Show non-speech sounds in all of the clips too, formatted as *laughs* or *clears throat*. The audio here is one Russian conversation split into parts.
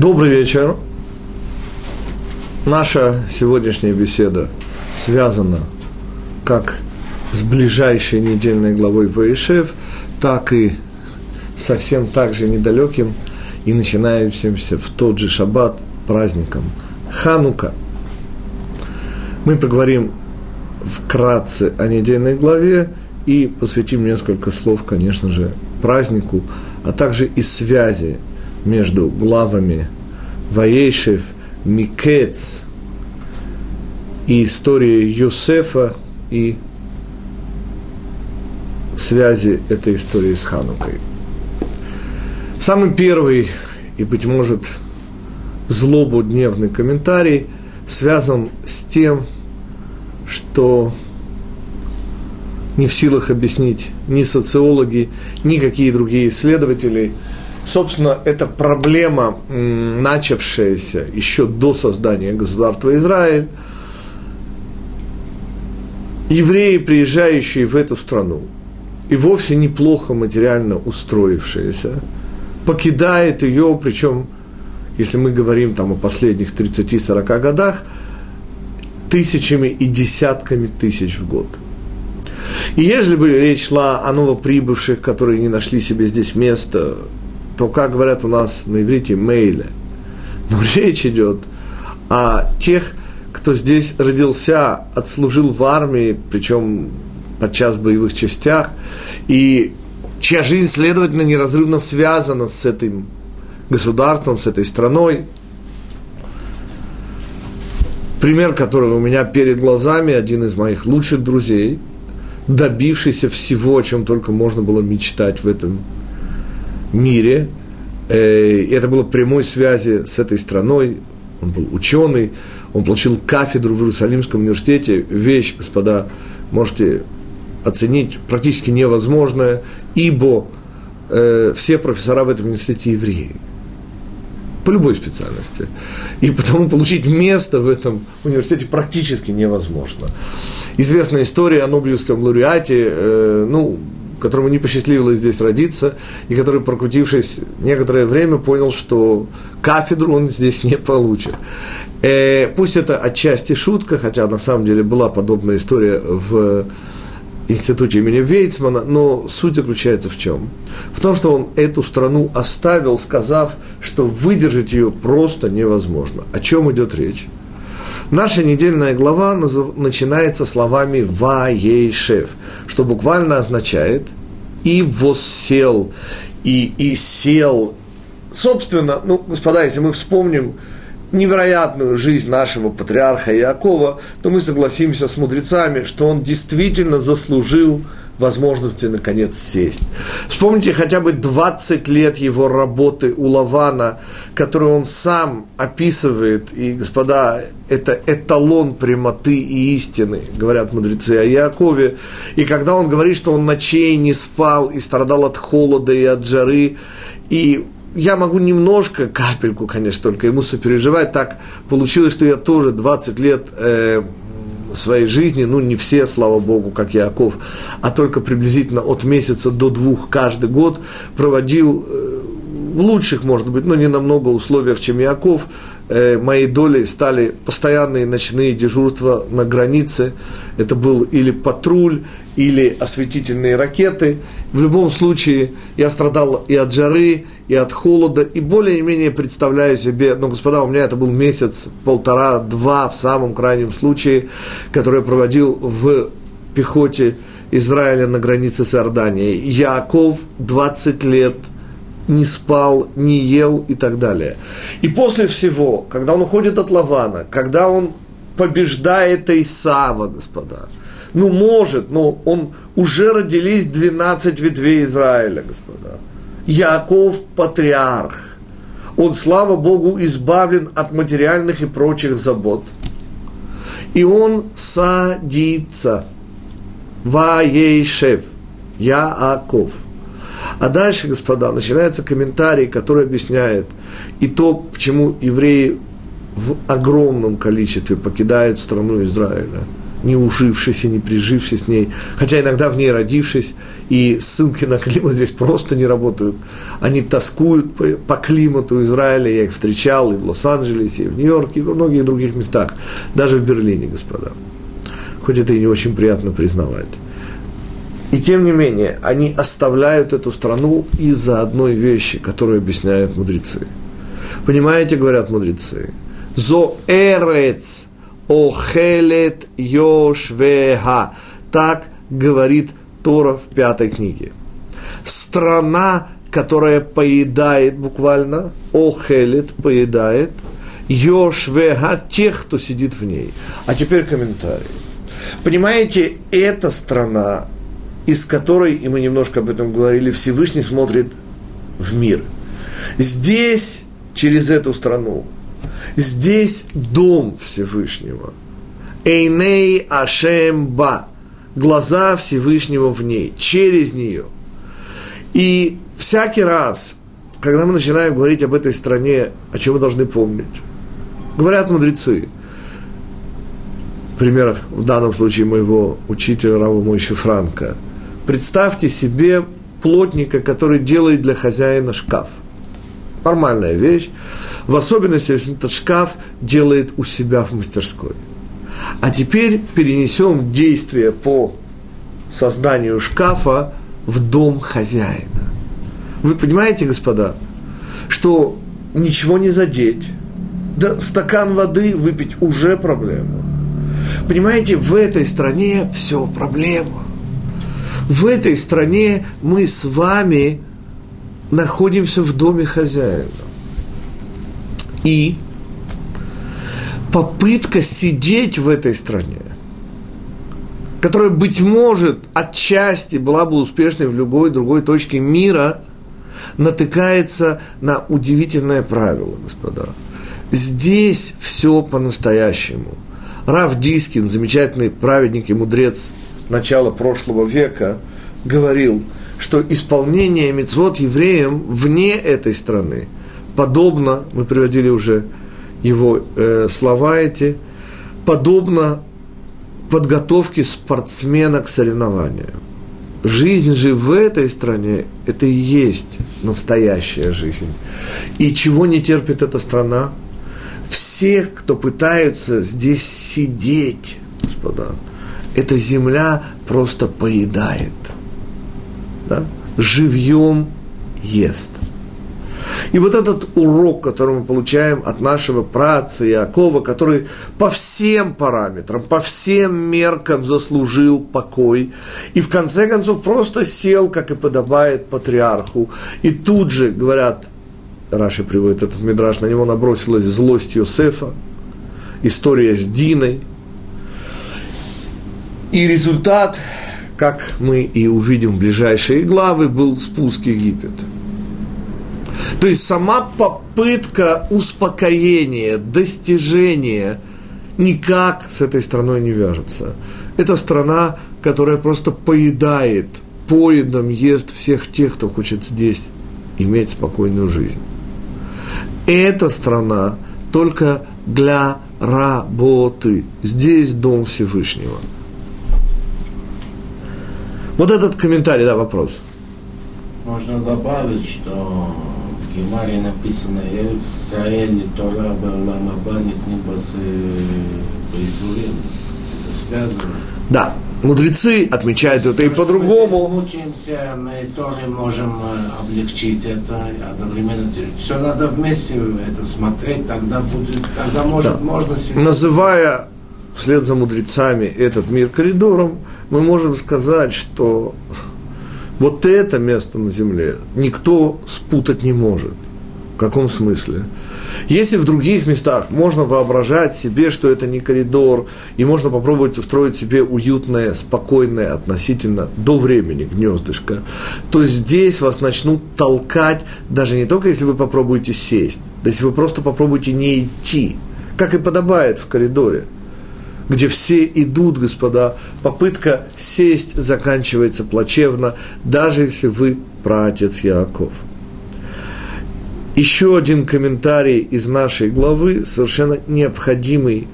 Добрый вечер. Наша сегодняшняя беседа связана как с ближайшей недельной главой Ваишев, так и совсем так же недалеким и начинающимся в тот же шаббат праздником Ханука. Мы поговорим вкратце о недельной главе и посвятим несколько слов, конечно же, празднику, а также и связи между главами Ваейшев, Микец и историей Юсефа и связи этой истории с Ханукой. Самый первый и, быть может, злободневный комментарий связан с тем, что не в силах объяснить ни социологи, ни какие другие исследователи – Собственно, это проблема, начавшаяся еще до создания государства Израиль. Евреи, приезжающие в эту страну, и вовсе неплохо материально устроившиеся, покидает ее, причем, если мы говорим там о последних 30-40 годах, тысячами и десятками тысяч в год. И если бы речь шла о новоприбывших, которые не нашли себе здесь места, то, как говорят у нас на иврите, мейле. Но *laughs* речь идет о тех, кто здесь родился, отслужил в армии, причем подчас в боевых частях, и чья жизнь, следовательно, неразрывно связана с этим государством, с этой страной. Пример, который у меня перед глазами, один из моих лучших друзей, добившийся всего, о чем только можно было мечтать в этом мире. Э, и это было прямой связи с этой страной. Он был ученый, он получил кафедру в Иерусалимском университете. Вещь, господа, можете оценить практически невозможное, ибо э, все профессора в этом университете евреи. По любой специальности. И потому получить место в этом университете практически невозможно. Известная история о Нобелевском лауреате, э, ну, которому не посчастливилось здесь родиться, и который, прокрутившись некоторое время, понял, что кафедру он здесь не получит. Э, пусть это отчасти шутка, хотя на самом деле была подобная история в институте имени Вейцмана, но суть заключается в чем? В том, что он эту страну оставил, сказав, что выдержать ее просто невозможно. О чем идет речь? Наша недельная глава начинается словами «Ваейшев», что буквально означает «и воссел», и, «и сел». Собственно, ну, господа, если мы вспомним невероятную жизнь нашего патриарха Иакова, то мы согласимся с мудрецами, что он действительно заслужил – возможности, наконец, сесть. Вспомните хотя бы 20 лет его работы у Лавана, которую он сам описывает, и, господа, это эталон прямоты и истины, говорят мудрецы о Якове. И когда он говорит, что он ночей не спал и страдал от холода и от жары, и я могу немножко, капельку, конечно, только ему сопереживать. Так получилось, что я тоже 20 лет э, своей жизни, ну не все, слава Богу, как Яков, а только приблизительно от месяца до двух каждый год проводил э, в лучших, может быть, но не намного условиях, чем Яков, э, моей долей стали постоянные ночные дежурства на границе. Это был или патруль, или осветительные ракеты. В любом случае, я страдал и от жары, и от холода, и более-менее представляю себе, ну, господа, у меня это был месяц, полтора, два в самом крайнем случае, который я проводил в пехоте Израиля на границе с Иорданией. Яков 20 лет не спал, не ел и так далее. И после всего, когда он уходит от Лавана, когда он побеждает Исава, господа, ну, может, но он уже родились 12 ветвей Израиля, господа. Яков – патриарх. Он, слава Богу, избавлен от материальных и прочих забот. И он садится. Ваейшев. Яаков. А дальше, господа, начинается комментарий, который объясняет и то, почему евреи в огромном количестве покидают страну Израиля. Не ужившись и не прижившись с ней, хотя иногда в ней родившись, и ссылки на климат здесь просто не работают. Они тоскуют по, по климату Израиля, я их встречал и в Лос-Анджелесе, и в Нью-Йорке, и во многих других местах, даже в Берлине, господа. Хоть это и не очень приятно признавать. И тем не менее, они оставляют эту страну из-за одной вещи, которую объясняют мудрецы. Понимаете, говорят мудрецы, «Зо эрец охелет йошвеха». Так говорит Тора в пятой книге. Страна, которая поедает буквально, охелет, поедает, йошвеха, тех, кто сидит в ней. А теперь комментарий. Понимаете, эта страна, из которой, и мы немножко об этом говорили, Всевышний смотрит в мир. Здесь, через эту страну, здесь дом Всевышнего. Эйней Ашем Ба. Глаза Всевышнего в ней, через нее. И всякий раз, когда мы начинаем говорить об этой стране, о чем мы должны помнить, говорят мудрецы – пример в данном случае моего учителя Рава Мойши Франка. Представьте себе плотника, который делает для хозяина шкаф. Нормальная вещь. В особенности, если этот шкаф делает у себя в мастерской. А теперь перенесем действие по созданию шкафа в дом хозяина. Вы понимаете, господа, что ничего не задеть, да стакан воды выпить уже проблема. Понимаете, в этой стране все проблема. В этой стране мы с вами находимся в доме хозяина. И попытка сидеть в этой стране, которая, быть может, отчасти была бы успешной в любой другой точке мира, натыкается на удивительное правило, господа. Здесь все по-настоящему – Рав Дискин, замечательный праведник и мудрец начала прошлого века, говорил, что исполнение мецвод евреям вне этой страны подобно, мы приводили уже его э, слова эти, подобно подготовке спортсмена к соревнованию. Жизнь же в этой стране – это и есть настоящая жизнь. И чего не терпит эта страна? всех, кто пытаются здесь сидеть, господа, эта земля просто поедает. Да? Живьем ест. И вот этот урок, который мы получаем от нашего праца Иакова, который по всем параметрам, по всем меркам заслужил покой, и в конце концов просто сел, как и подобает патриарху, и тут же, говорят, Раши приводит этот мидраж, на него набросилась злость Йосефа, история с Диной. И результат, как мы и увидим в ближайшие главы, был спуск Египет. То есть сама попытка успокоения, достижения никак с этой страной не вяжется. Это страна, которая просто поедает, поедом ест всех тех, кто хочет здесь иметь спокойную жизнь эта страна только для работы. Здесь дом Всевышнего. Вот этот комментарий, да, вопрос. Можно добавить, что в Гемаре написано «Израиль Тора Барлам Абанит Нибас Это связано. Да, мудрецы отмечают это и по-другому. Мы мучаемся, мы тоже можем э, облегчить это, одновременно все надо вместе это смотреть, тогда будет, тогда может, да. можно себе... Называя вслед за мудрецами этот мир коридором, мы можем сказать, что вот это место на земле никто спутать не может. В каком смысле? Если в других местах можно воображать себе, что это не коридор, и можно попробовать устроить себе уютное, спокойное относительно до времени гнездышко, то здесь вас начнут толкать, даже не только если вы попробуете сесть, да если вы просто попробуете не идти, как и подобает в коридоре где все идут, господа, попытка сесть заканчивается плачевно, даже если вы праотец Яков – еще один комментарий из нашей главы, совершенно необходимый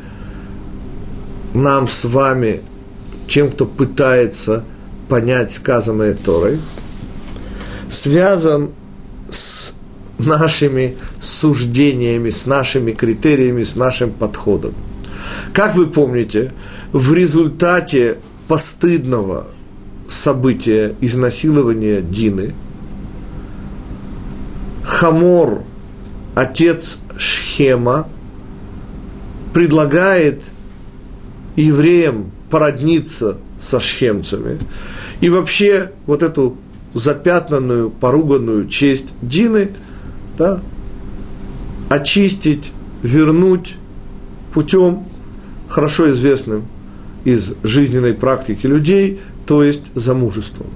нам с вами, тем, кто пытается понять сказанное Торой, связан с нашими суждениями, с нашими критериями, с нашим подходом. Как вы помните, в результате постыдного события изнасилования Дины Хамор, отец Шхема, предлагает евреям породниться со шхемцами. И вообще вот эту запятнанную, поруганную честь Дины да, очистить, вернуть путем, хорошо известным из жизненной практики людей, то есть замужеством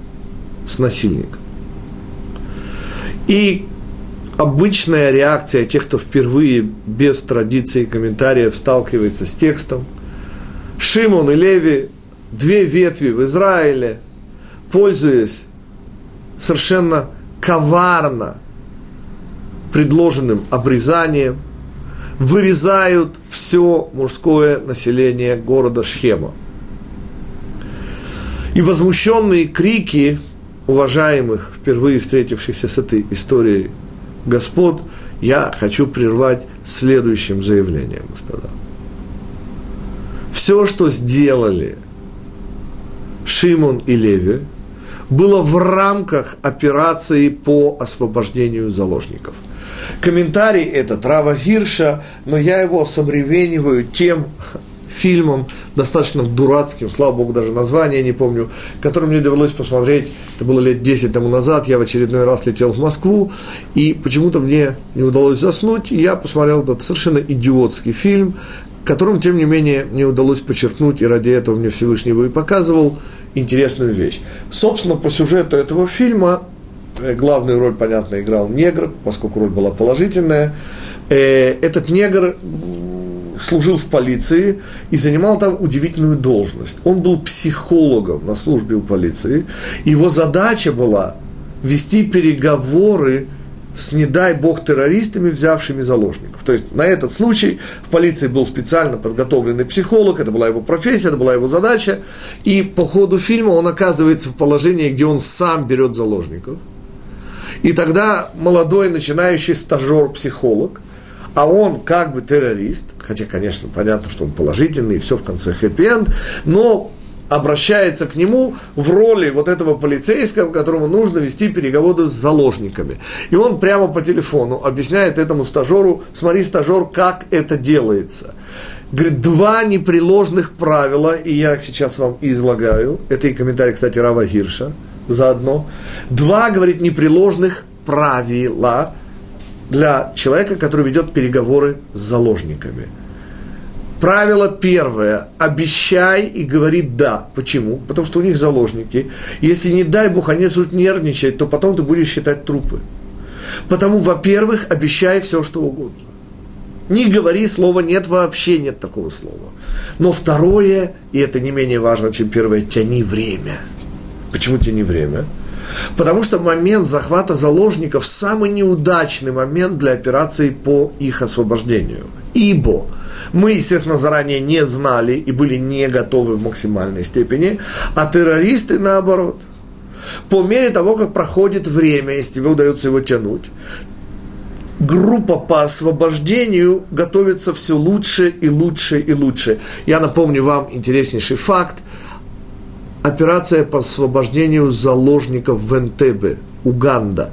с насильником. И обычная реакция тех, кто впервые без традиции комментариев сталкивается с текстом. Шимон и Леви, две ветви в Израиле, пользуясь совершенно коварно предложенным обрезанием, вырезают все мужское население города Шхема. И возмущенные крики уважаемых, впервые встретившихся с этой историей господ, я хочу прервать следующим заявлением, господа. Все, что сделали Шимон и Леви, было в рамках операции по освобождению заложников. Комментарий этот Рава Гирша, но я его современниваю тем фильмом, достаточно дурацким, слава богу, даже название не помню, который мне довелось посмотреть, это было лет 10 тому назад, я в очередной раз летел в Москву, и почему-то мне не удалось заснуть, и я посмотрел этот совершенно идиотский фильм, которым, тем не менее, мне удалось подчеркнуть, и ради этого мне Всевышний его и показывал, интересную вещь. Собственно, по сюжету этого фильма главную роль, понятно, играл негр, поскольку роль была положительная. Э, этот негр служил в полиции и занимал там удивительную должность. Он был психологом на службе у полиции. Его задача была вести переговоры с, не дай бог, террористами, взявшими заложников. То есть на этот случай в полиции был специально подготовленный психолог, это была его профессия, это была его задача. И по ходу фильма он оказывается в положении, где он сам берет заложников. И тогда молодой начинающий стажер-психолог – а он как бы террорист, хотя, конечно, понятно, что он положительный, и все в конце хэппи-энд, но обращается к нему в роли вот этого полицейского, которому нужно вести переговоры с заложниками. И он прямо по телефону объясняет этому стажеру, смотри, стажер, как это делается. Говорит, два непреложных правила, и я сейчас вам излагаю, это и комментарий, кстати, Рава Гирша заодно. Два, говорит, непреложных правила, для человека, который ведет переговоры с заложниками. Правило первое. Обещай и говори «да». Почему? Потому что у них заложники. Если, не дай Бог, они начнут нервничать, то потом ты будешь считать трупы. Потому, во-первых, обещай все, что угодно. Не говори слова «нет» вообще, нет такого слова. Но второе, и это не менее важно, чем первое, тяни время. Почему тяни время? Потому что момент захвата заложников самый неудачный момент для операции по их освобождению. Ибо мы, естественно, заранее не знали и были не готовы в максимальной степени, а террористы наоборот. По мере того, как проходит время, если тебе удается его тянуть, группа по освобождению готовится все лучше и лучше и лучше. Я напомню вам интереснейший факт – операция по освобождению заложников в Энтебе, Уганда.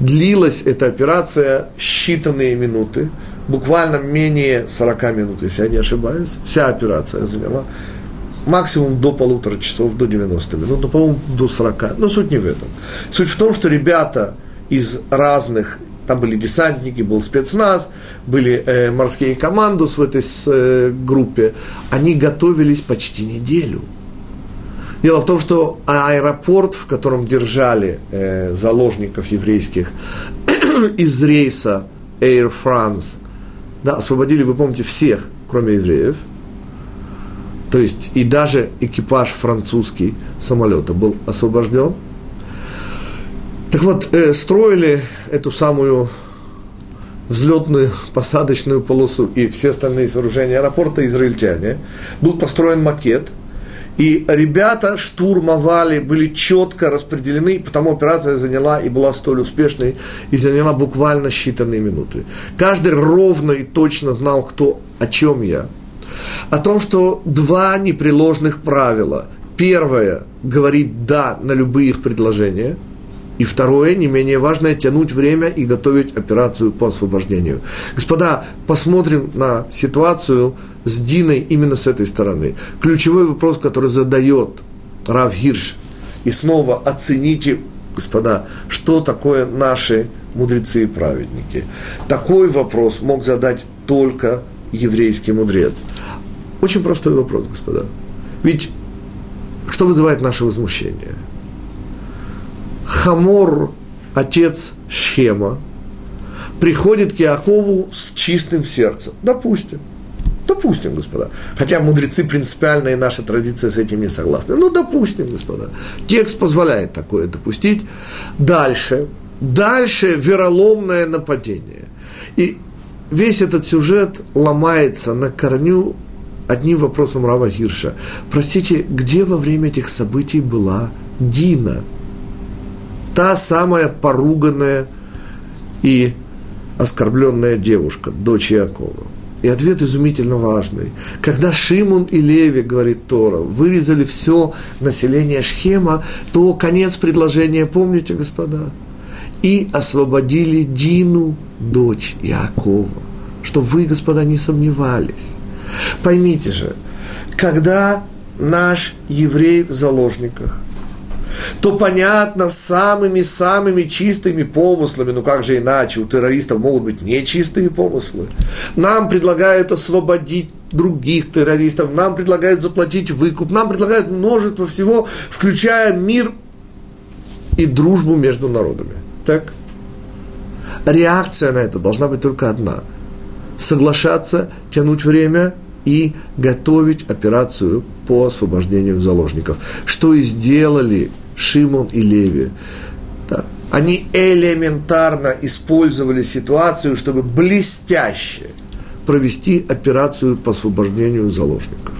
Длилась эта операция считанные минуты, буквально менее 40 минут, если я не ошибаюсь. Вся операция заняла максимум до полутора часов, до 90 минут, ну, по-моему, до 40. Но суть не в этом. Суть в том, что ребята из разных там были десантники, был спецназ, были э, морские команды в этой э, группе. Они готовились почти неделю – Дело в том, что аэропорт, в котором держали э, заложников еврейских *clears throat* из рейса Air France, да, освободили, вы помните, всех, кроме евреев. То есть и даже экипаж французский самолета был освобожден. Так вот, э, строили эту самую взлетную посадочную полосу и все остальные сооружения аэропорта израильтяне. Был построен макет, и ребята штурмовали, были четко распределены, потому операция заняла и была столь успешной, и заняла буквально считанные минуты. Каждый ровно и точно знал, кто, о чем я. О том, что два непреложных правила. Первое – говорить «да» на любые их предложения – и второе, не менее важное, тянуть время и готовить операцию по освобождению. Господа, посмотрим на ситуацию с Диной именно с этой стороны. Ключевой вопрос, который задает Рав Гирш. И снова оцените, господа, что такое наши мудрецы и праведники. Такой вопрос мог задать только еврейский мудрец. Очень простой вопрос, господа. Ведь что вызывает наше возмущение – Хамор, отец Шхема, приходит к Якову с чистым сердцем. Допустим. Допустим, господа. Хотя мудрецы принципиально и наша традиция с этим не согласны. Ну, допустим, господа. Текст позволяет такое допустить. Дальше. Дальше вероломное нападение. И весь этот сюжет ломается на корню одним вопросом Рава Хирша. Простите, где во время этих событий была Дина – та самая поруганная и оскорбленная девушка, дочь Якова. И ответ изумительно важный. Когда Шимон и Леви, говорит Тора, вырезали все население Шхема, то конец предложения, помните, господа? И освободили Дину, дочь Якова. Чтобы вы, господа, не сомневались. Поймите же, когда наш еврей в заложниках, то понятно, самыми-самыми чистыми помыслами, ну как же иначе, у террористов могут быть нечистые помыслы. Нам предлагают освободить других террористов, нам предлагают заплатить выкуп, нам предлагают множество всего, включая мир и дружбу между народами. Так? Реакция на это должна быть только одна. Соглашаться, тянуть время и готовить операцию по освобождению заложников. Что и сделали Шимон и Леви. Да. Они элементарно использовали ситуацию, чтобы блестяще провести операцию по освобождению заложников.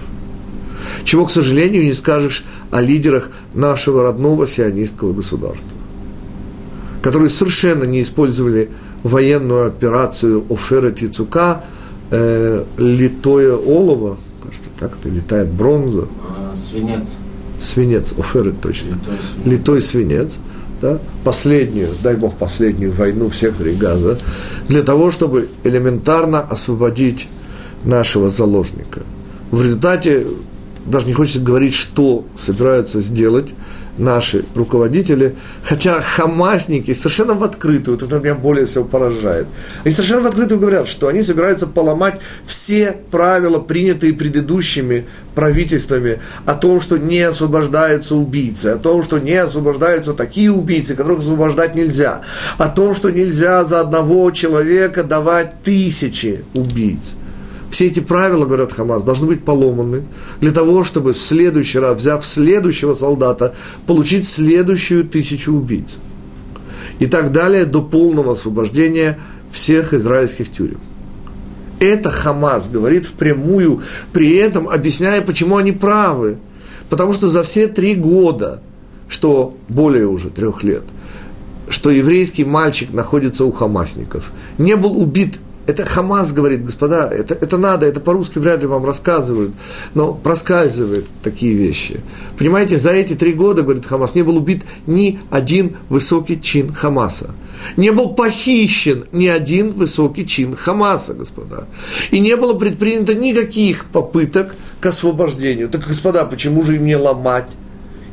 Чего, к сожалению, не скажешь о лидерах нашего родного сионистского государства, которые совершенно не использовали военную операцию Оферет Яцука, э, литое олово, кажется, так это летает бронза. А, свинец свинец, оферет точно, литой свинец, да, последнюю, дай бог, последнюю войну в секторе Газа, для того, чтобы элементарно освободить нашего заложника. В результате, даже не хочется говорить, что собираются сделать, наши руководители, хотя хамасники совершенно в открытую, это меня более всего поражает, они совершенно в открытую говорят, что они собираются поломать все правила, принятые предыдущими правительствами, о том, что не освобождаются убийцы, о том, что не освобождаются такие убийцы, которых освобождать нельзя, о том, что нельзя за одного человека давать тысячи убийц – все эти правила, говорят Хамас, должны быть поломаны для того, чтобы в следующий раз, взяв следующего солдата, получить следующую тысячу убийц. И так далее до полного освобождения всех израильских тюрем. Это Хамас говорит впрямую, при этом объясняя, почему они правы. Потому что за все три года, что более уже трех лет, что еврейский мальчик находится у хамасников, не был убит это Хамас говорит, господа, это, это надо, это по-русски вряд ли вам рассказывают, но проскальзывает такие вещи. Понимаете, за эти три года, говорит Хамас, не был убит ни один высокий чин Хамаса. Не был похищен ни один высокий чин Хамаса, господа. И не было предпринято никаких попыток к освобождению. Так, господа, почему же им не ломать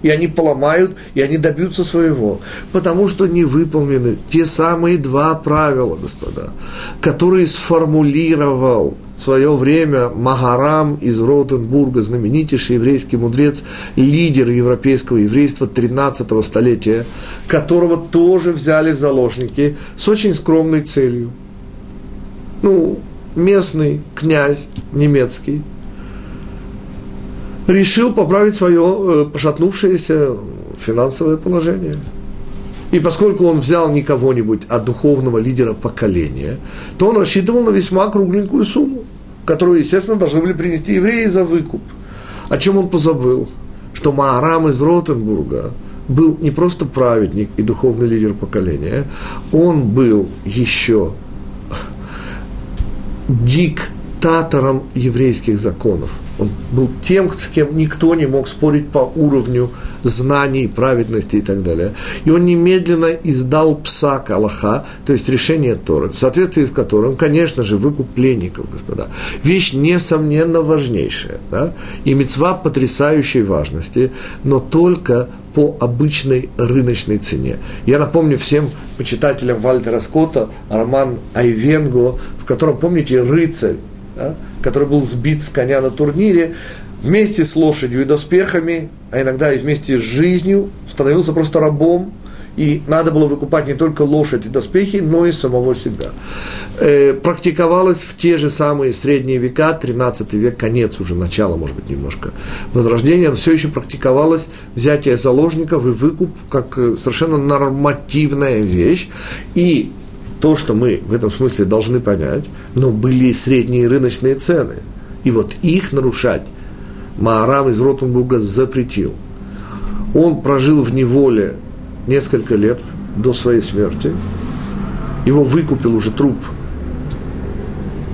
и они поломают, и они добьются своего. Потому что не выполнены те самые два правила, господа, которые сформулировал в свое время Магарам из Ротенбурга, знаменитейший еврейский мудрец, лидер европейского еврейства 13-го столетия, которого тоже взяли в заложники с очень скромной целью. Ну, местный князь немецкий – решил поправить свое э, пошатнувшееся финансовое положение. И поскольку он взял не кого-нибудь, а духовного лидера поколения, то он рассчитывал на весьма кругленькую сумму, которую, естественно, должны были принести евреи за выкуп. О чем он позабыл? Что Маарам из Ротенбурга был не просто праведник и духовный лидер поколения, он был еще *laughs* диктатором еврейских законов. Он был тем, с кем никто не мог спорить по уровню знаний, праведности и так далее. И он немедленно издал псак Аллаха, то есть решение Торы, в соответствии с которым, конечно же, выкуп пленников, господа. Вещь, несомненно, важнейшая. Да? И мецва потрясающей важности, но только по обычной рыночной цене. Я напомню всем почитателям Вальтера Скотта роман Айвенго, в котором, помните, рыцарь, да, который был сбит с коня на турнире, вместе с лошадью и доспехами, а иногда и вместе с жизнью, становился просто рабом, и надо было выкупать не только лошадь и доспехи, но и самого себя. Э, практиковалось в те же самые средние века, 13 век, конец уже, начало, может быть, немножко возрождения, но все еще практиковалось взятие заложников и выкуп как э, совершенно нормативная вещь. И то, что мы в этом смысле должны понять, но были средние рыночные цены. И вот их нарушать Маарам из Ротенбурга запретил. Он прожил в неволе несколько лет до своей смерти. Его выкупил уже труп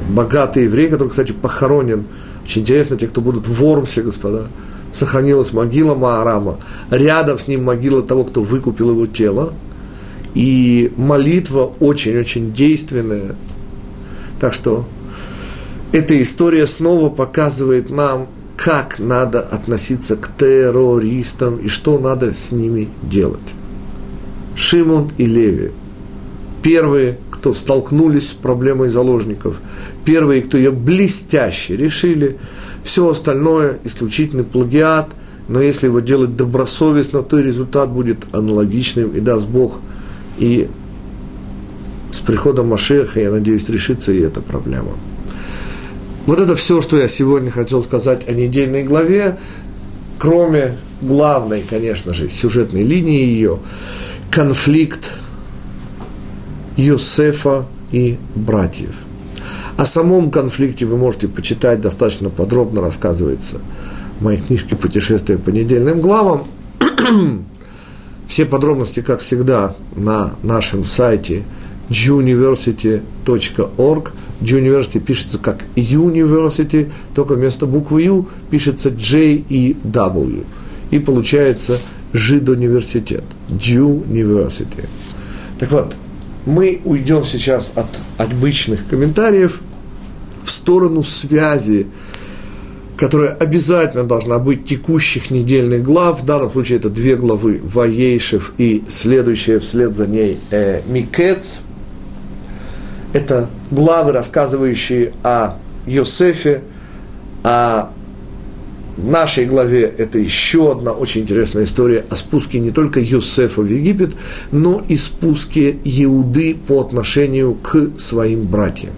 богатый еврей, который, кстати, похоронен. Очень интересно, те, кто будут в Вормсе, господа, сохранилась могила Маарама. Рядом с ним могила того, кто выкупил его тело – и молитва очень-очень действенная. Так что эта история снова показывает нам, как надо относиться к террористам и что надо с ними делать. Шимон и Леви. Первые, кто столкнулись с проблемой заложников, первые, кто ее блестяще решили, все остальное исключительный плагиат, но если его делать добросовестно, то и результат будет аналогичным, и даст Бог – и с приходом Машеха, я надеюсь, решится и эта проблема. Вот это все, что я сегодня хотел сказать о недельной главе, кроме главной, конечно же, сюжетной линии ее, конфликт Йосефа и братьев. О самом конфликте вы можете почитать, достаточно подробно рассказывается в моей книжке «Путешествие по недельным главам». Все подробности, как всегда, на нашем сайте juniversity.org. Juniversity пишется как University, только вместо буквы U пишется J и W. И получается Жид-университет. University. Так вот, мы уйдем сейчас от обычных комментариев в сторону связи которая обязательно должна быть текущих недельных глав. В данном случае это две главы Ваейшев и следующая вслед за ней э, Микец. Это главы, рассказывающие о Йосефе, о нашей главе это еще одна очень интересная история о спуске не только Йосефа в Египет, но и спуске Иуды по отношению к своим братьям.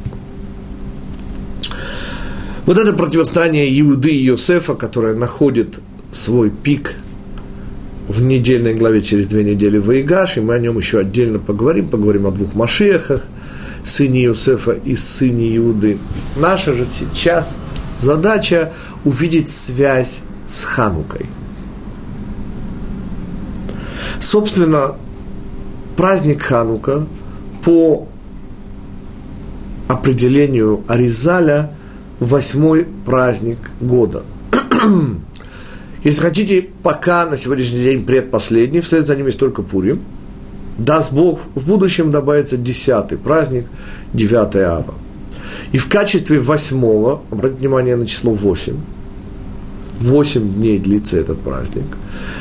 Вот это противостояние Иуды и Йосефа, которое находит свой пик в недельной главе через две недели в Иегаш, и мы о нем еще отдельно поговорим, поговорим о двух Машехах, сыне Иосифа и сыне Иуды. Наша же сейчас задача увидеть связь с Ханукой. Собственно, праздник Ханука по определению Аризаля – восьмой праздник года. *clears throat* Если хотите, пока на сегодняшний день предпоследний, вслед за ним есть только Пурим. Даст Бог, в будущем добавится десятый праздник, 9 ава. И в качестве восьмого, обратите внимание на число восемь, восемь дней длится этот праздник.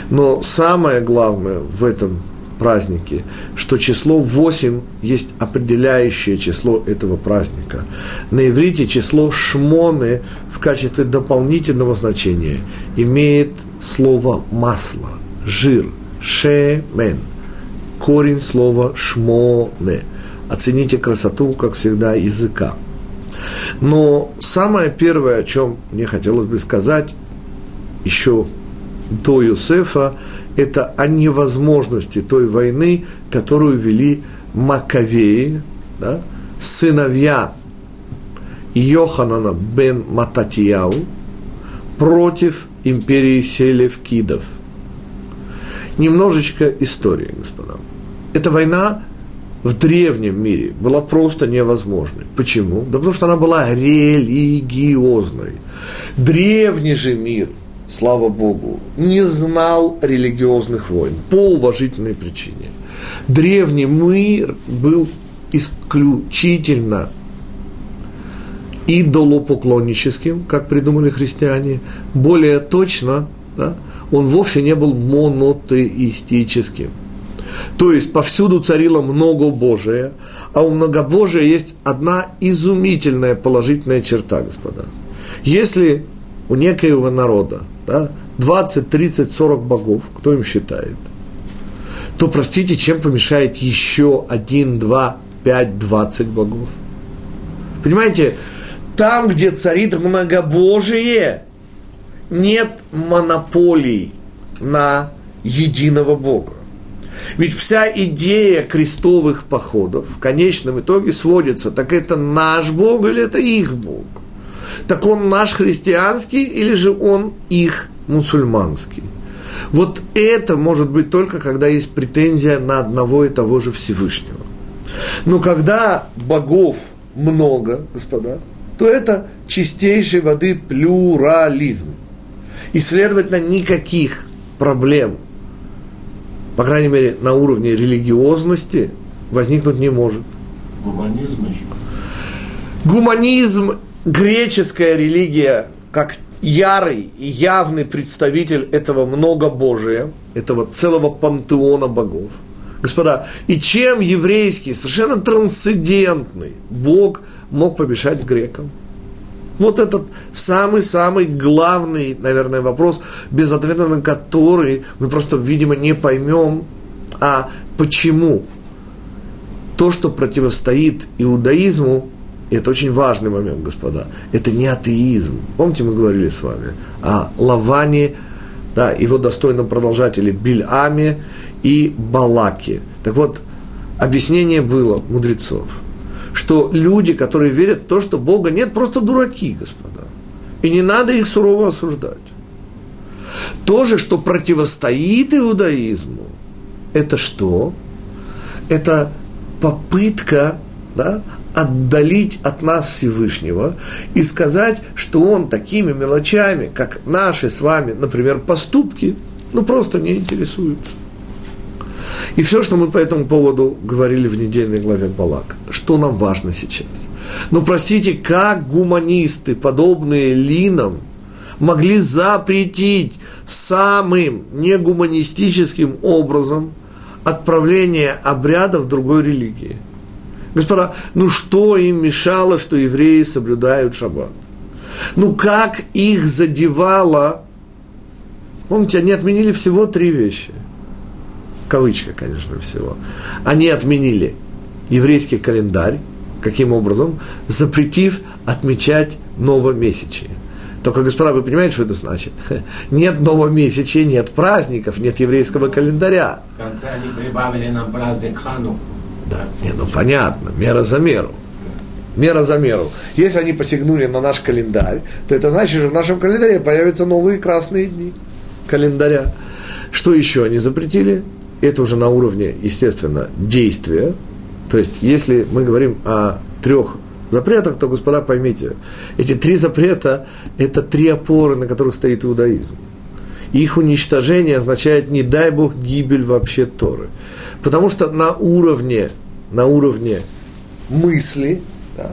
Но самое главное в этом праздники, что число 8 есть определяющее число этого праздника. На иврите число шмоны в качестве дополнительного значения имеет слово масло, жир, шемен, корень слова шмоне. Оцените красоту, как всегда, языка. Но самое первое, о чем мне хотелось бы сказать, еще до Юсефа, это о невозможности той войны, которую вели Маковеи, да, сыновья Йоханана бен Мататияу против империи Селевкидов. Немножечко истории, господа. Эта война в древнем мире была просто невозможной. Почему? Да потому что она была религиозной. Древний же мир, слава Богу, не знал религиозных войн по уважительной причине. Древний мир был исключительно идолопоклонническим, как придумали христиане, более точно, да, он вовсе не был монотеистическим. То есть повсюду царило многобожие, а у многобожия есть одна изумительная положительная черта, господа. Если у некоего народа да, 20, 30, 40 богов, кто им считает, то, простите, чем помешает еще один, два, пять, двадцать богов? Понимаете, там, где царит многобожие, нет монополий на единого Бога. Ведь вся идея крестовых походов в конечном итоге сводится, так это наш Бог или это их Бог? Так он наш христианский или же он их мусульманский? Вот это может быть только, когда есть претензия на одного и того же Всевышнего. Но когда богов много, господа, то это чистейшей воды плюрализм. И, следовательно, никаких проблем – по крайней мере, на уровне религиозности возникнуть не может. Гуманизм еще. Гуманизм, греческая религия, как ярый и явный представитель этого многобожия, этого целого пантеона богов. Господа, и чем еврейский, совершенно трансцендентный Бог мог помешать грекам? Вот этот самый-самый главный, наверное, вопрос, без ответа на который мы просто, видимо, не поймем, а почему то, что противостоит иудаизму, и это очень важный момент, господа, это не атеизм. Помните, мы говорили с вами о Лаване, да, его достойном продолжателе Бильаме и Балаке. Так вот, объяснение было мудрецов – что люди, которые верят в то, что Бога нет, просто дураки, господа. И не надо их сурово осуждать. То же, что противостоит иудаизму, это что? Это попытка да, отдалить от нас Всевышнего и сказать, что он такими мелочами, как наши с вами, например, поступки, ну просто не интересуется. И все, что мы по этому поводу говорили в недельной главе Балак, что нам важно сейчас. Ну, простите, как гуманисты, подобные Линам, могли запретить самым негуманистическим образом отправление обряда в другой религии? Господа, ну что им мешало, что евреи соблюдают шаббат? Ну как их задевало? Помните, они отменили всего три вещи – кавычка, конечно, всего, они отменили еврейский календарь, каким образом? Запретив отмечать новомесячие. Только, господа, вы понимаете, что это значит? *laughs* Нет новомесячия, нет праздников, нет еврейского календаря. В конце они прибавили нам праздник Хану. Да, не, ну понятно, мера за меру. Мера за меру. Если они посягнули на наш календарь, то это значит, что в нашем календаре появятся новые красные дни календаря. Что еще они запретили? это уже на уровне, естественно, действия. То есть, если мы говорим о трех запретах, то, господа, поймите, эти три запрета – это три опоры, на которых стоит иудаизм. Их уничтожение означает, не дай Бог, гибель вообще Торы. Потому что на уровне, на уровне мысли, да,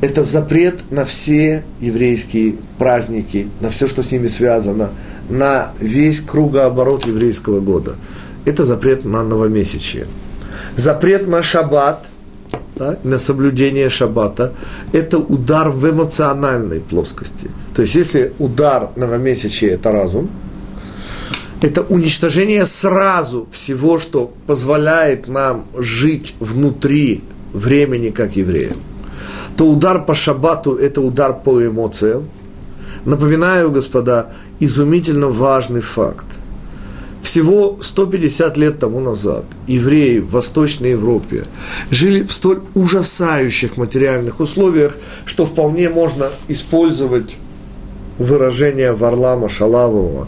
это запрет на все еврейские праздники, на все, что с ними связано, на весь кругооборот еврейского года – это запрет на новомесячие. Запрет на шаббат, да, на соблюдение шаббата, это удар в эмоциональной плоскости. То есть, если удар новомесячия – это разум, это уничтожение сразу всего, что позволяет нам жить внутри времени как евреям, то удар по шаббату – это удар по эмоциям. Напоминаю, господа, изумительно важный факт – всего 150 лет тому назад евреи в Восточной Европе жили в столь ужасающих материальных условиях, что вполне можно использовать выражение Варлама Шалавова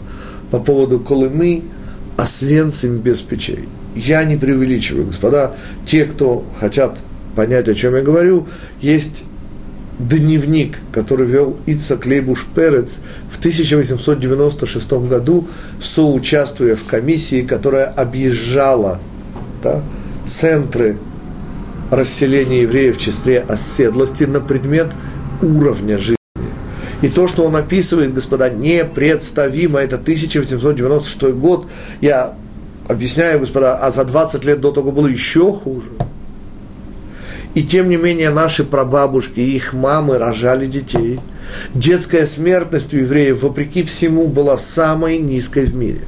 по поводу Колымы «Освенцим без печей». Я не преувеличиваю, господа. Те, кто хотят понять, о чем я говорю, есть дневник, который вел Ицак Лейбуш Перец в 1896 году, соучаствуя в комиссии, которая объезжала да, центры расселения евреев в числе оседлости на предмет уровня жизни. И то, что он описывает, господа, непредставимо, это 1896 год, я объясняю, господа, а за 20 лет до того было еще хуже – и тем не менее наши прабабушки и их мамы рожали детей. Детская смертность у евреев, вопреки всему, была самой низкой в мире.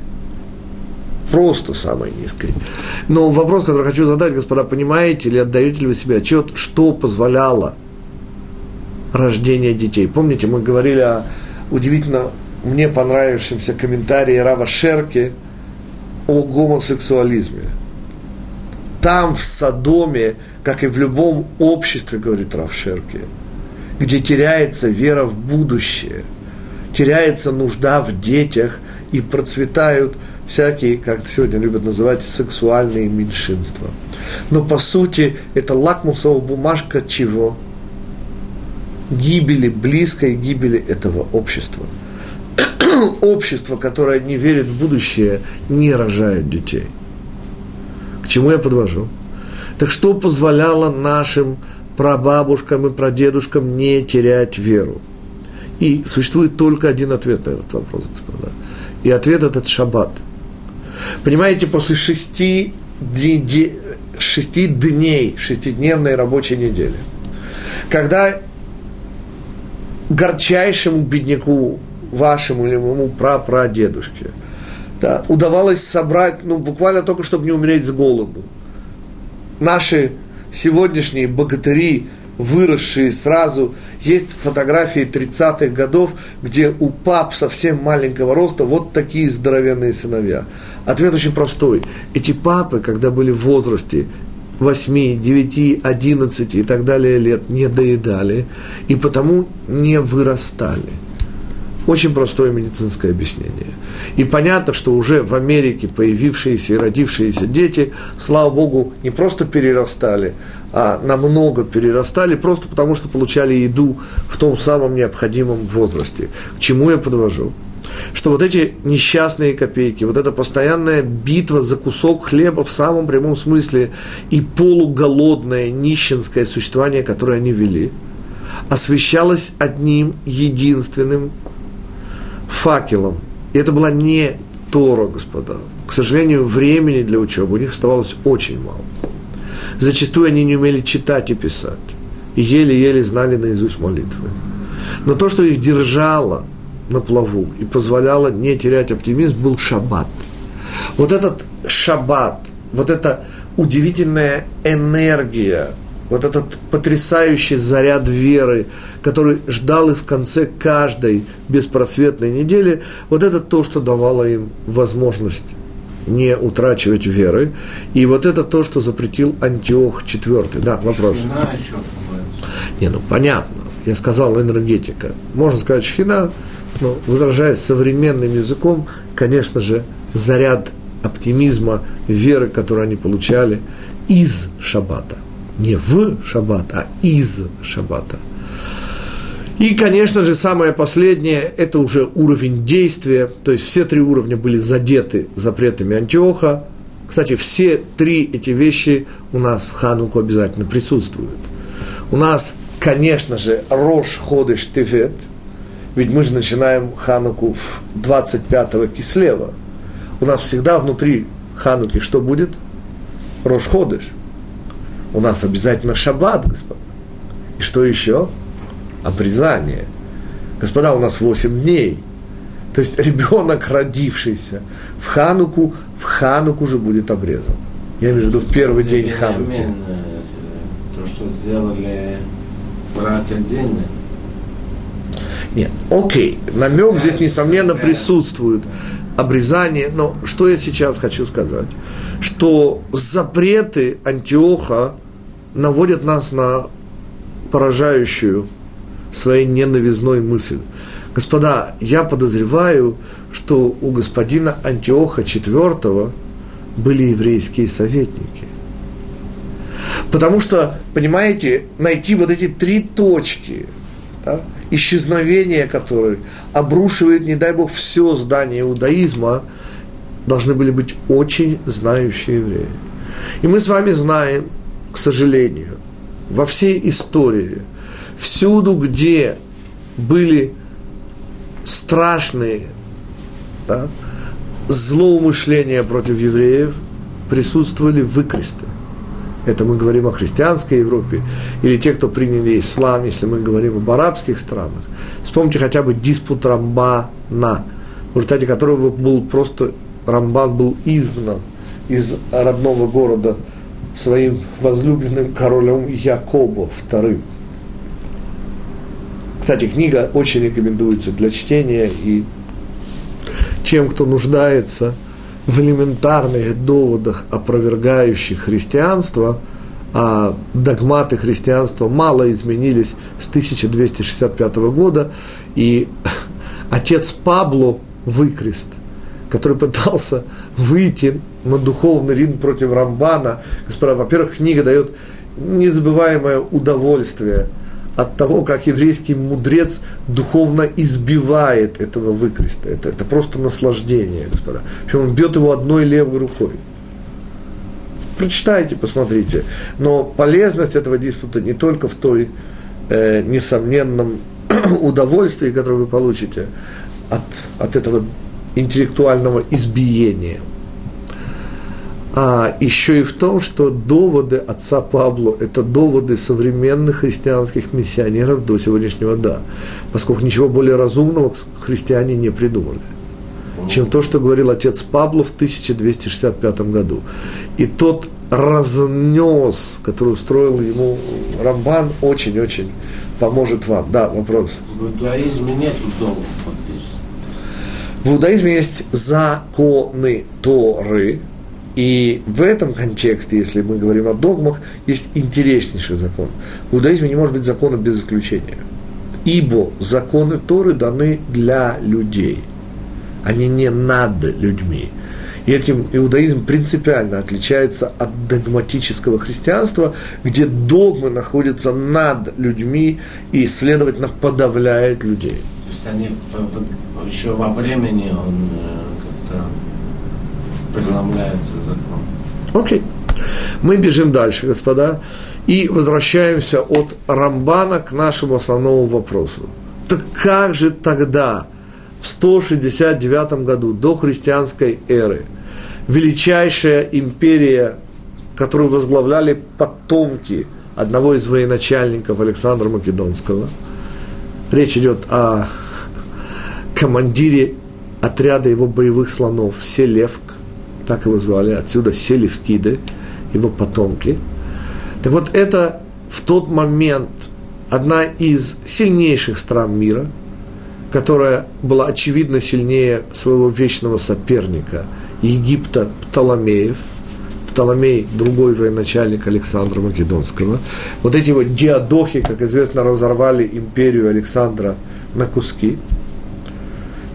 Просто самой низкой. Но вопрос, который хочу задать, господа, понимаете или отдаете ли вы себе отчет, что позволяло рождение детей? Помните, мы говорили о удивительно мне понравившемся комментарии Рава Шерки о гомосексуализме. Там, в Содоме, как и в любом обществе, говорит Равшерки, где теряется вера в будущее, теряется нужда в детях и процветают всякие, как сегодня любят называть, сексуальные меньшинства. Но по сути это лакмусовая бумажка чего? Гибели, близкой гибели этого общества. *clears throat* Общество, которое не верит в будущее, не рожает детей. К чему я подвожу? Так что позволяло нашим прабабушкам и прадедушкам не терять веру? И существует только один ответ на этот вопрос, господа. И ответ этот шаббат. Понимаете, после шести, ди, шести дней, шестидневной рабочей недели, когда горчайшему бедняку, вашему или моему прапрадедушке, да, удавалось собрать, ну, буквально только, чтобы не умереть с голоду – наши сегодняшние богатыри, выросшие сразу, есть фотографии 30-х годов, где у пап совсем маленького роста вот такие здоровенные сыновья. Ответ очень простой. Эти папы, когда были в возрасте 8, 9, 11 и так далее лет, не доедали и потому не вырастали – очень простое медицинское объяснение. И понятно, что уже в Америке появившиеся и родившиеся дети, слава Богу, не просто перерастали, а намного перерастали, просто потому что получали еду в том самом необходимом возрасте. К чему я подвожу? Что вот эти несчастные копейки, вот эта постоянная битва за кусок хлеба в самом прямом смысле и полуголодное нищенское существование, которое они вели, освещалось одним единственным факелом. И это была не Тора, господа. К сожалению, времени для учебы у них оставалось очень мало. Зачастую они не умели читать и писать. И еле-еле знали наизусть молитвы. Но то, что их держало на плаву и позволяло не терять оптимизм, был шаббат. Вот этот шаббат, вот эта удивительная энергия, вот этот потрясающий заряд веры, который ждал их в конце каждой беспросветной недели, вот это то, что давало им возможность не утрачивать веры. И вот это то, что запретил Антиох IV. Да, вопрос. Шхина еще не, ну понятно. Я сказал энергетика. Можно сказать шхина, но выражаясь современным языком, конечно же, заряд оптимизма, веры, которую они получали из шаббата не в шаббат, а из шаббата. И, конечно же, самое последнее – это уже уровень действия, то есть все три уровня были задеты запретами Антиоха. Кстати, все три эти вещи у нас в Хануку обязательно присутствуют. У нас, конечно же, Рош Ходыш Тевет, ведь мы же начинаем Хануку в 25-го Кислева. У нас всегда внутри Хануки что будет? Рош Ходыш – у нас обязательно шаббат, господа. И что еще? Обрезание. Господа, у нас 8 дней. То есть ребенок, родившийся в Хануку, в Хануку же будет обрезан. Я имею в виду в первый день Хануки. То, что сделали братья Дины. Нет, окей, намек здесь, несомненно, присутствует. обрезание. Но что я сейчас хочу сказать? Что запреты Антиоха наводят нас на поражающую своей ненавизной мысль. Господа, я подозреваю, что у господина Антиоха IV были еврейские советники. Потому что, понимаете, найти вот эти три точки, да, исчезновение которое обрушивает, не дай бог, все здание иудаизма, должны были быть очень знающие евреи. И мы с вами знаем, к сожалению, во всей истории, всюду, где были страшные да, злоумышления против евреев, присутствовали выкресты. Это мы говорим о христианской Европе, или те, кто приняли ислам, если мы говорим об арабских странах. Вспомните хотя бы диспут Рамбана, в результате которого был просто Рамбан был изгнан из родного города своим возлюбленным королем Якобо II. Кстати, книга очень рекомендуется для чтения и тем, кто нуждается – в элементарных доводах, опровергающих христианство, а догматы христианства мало изменились с 1265 года, и *laughs* отец Пабло Выкрест, который пытался выйти на духовный ринг против Рамбана, господа, во-первых, книга дает незабываемое удовольствие – от того, как еврейский мудрец духовно избивает этого выкреста. Это, это просто наслаждение, господа. Причем он бьет его одной левой рукой. Прочитайте, посмотрите. Но полезность этого диспута не только в той э, несомненном *clears throat* удовольствии, которое вы получите от, от этого интеллектуального избиения – а еще и в том, что доводы отца Пабло – это доводы современных христианских миссионеров до сегодняшнего дня, поскольку ничего более разумного христиане не придумали, чем то, что говорил отец Пабло в 1265 году. И тот разнес, который устроил ему Рамбан, очень-очень поможет вам. Да, вопрос. В иудаизме нет догм фактически. В иудаизме есть законы Торы, и в этом контексте, если мы говорим о догмах, есть интереснейший закон. В иудаизме не может быть закона без исключения. Ибо законы Торы даны для людей. Они не над людьми. И этим иудаизм принципиально отличается от догматического христианства, где догмы находятся над людьми и, следовательно, подавляют людей. То есть они еще во времени он э, как-то преломляется закон. Окей. Мы бежим дальше, господа, и возвращаемся от Рамбана к нашему основному вопросу. Так как же тогда, в 169 году до христианской эры, величайшая империя, которую возглавляли потомки одного из военачальников Александра Македонского, речь идет о командире отряда его боевых слонов Селевк, так его звали, отсюда сели в его потомки. Так вот, это в тот момент одна из сильнейших стран мира, которая была очевидно сильнее своего вечного соперника Египта Птоломеев, Птоломей, другой военачальник Александра Македонского. Вот эти вот диадохи, как известно, разорвали империю Александра на куски –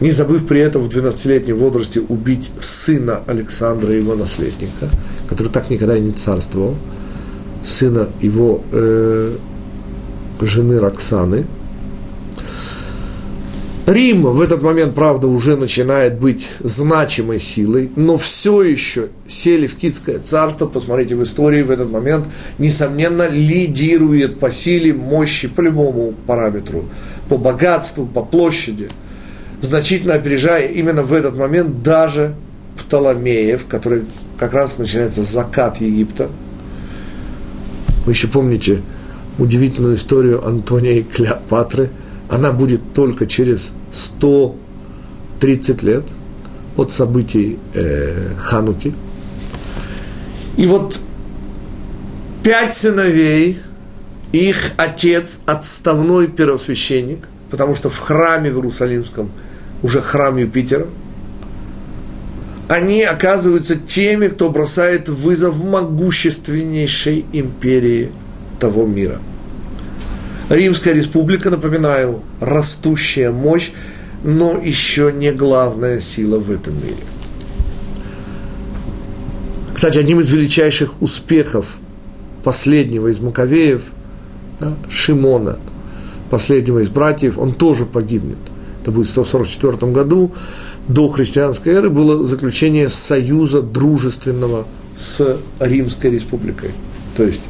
не забыв при этом в 12-летнем возрасте убить сына Александра, его наследника, который так никогда и не царствовал, сына его э, жены Роксаны. Рим в этот момент, правда, уже начинает быть значимой силой, но все еще Селевкидское царство, посмотрите в истории, в этот момент, несомненно, лидирует по силе, мощи, по любому параметру, по богатству, по площади – значительно опережая именно в этот момент даже Птоломеев, который как раз начинается закат Египта. Вы еще помните удивительную историю Антония и Клеопатры. Она будет только через 130 лет от событий э, Хануки. И вот пять сыновей, их отец, отставной первосвященник, потому что в храме в Иерусалимском – уже храм Юпитера, они оказываются теми, кто бросает вызов могущественнейшей империи того мира. Римская республика, напоминаю, растущая мощь, но еще не главная сила в этом мире. Кстати, одним из величайших успехов последнего из Маковеев, да, Шимона, последнего из братьев, он тоже погибнет. Это будет в 144 году до христианской эры было заключение союза дружественного с Римской республикой. То есть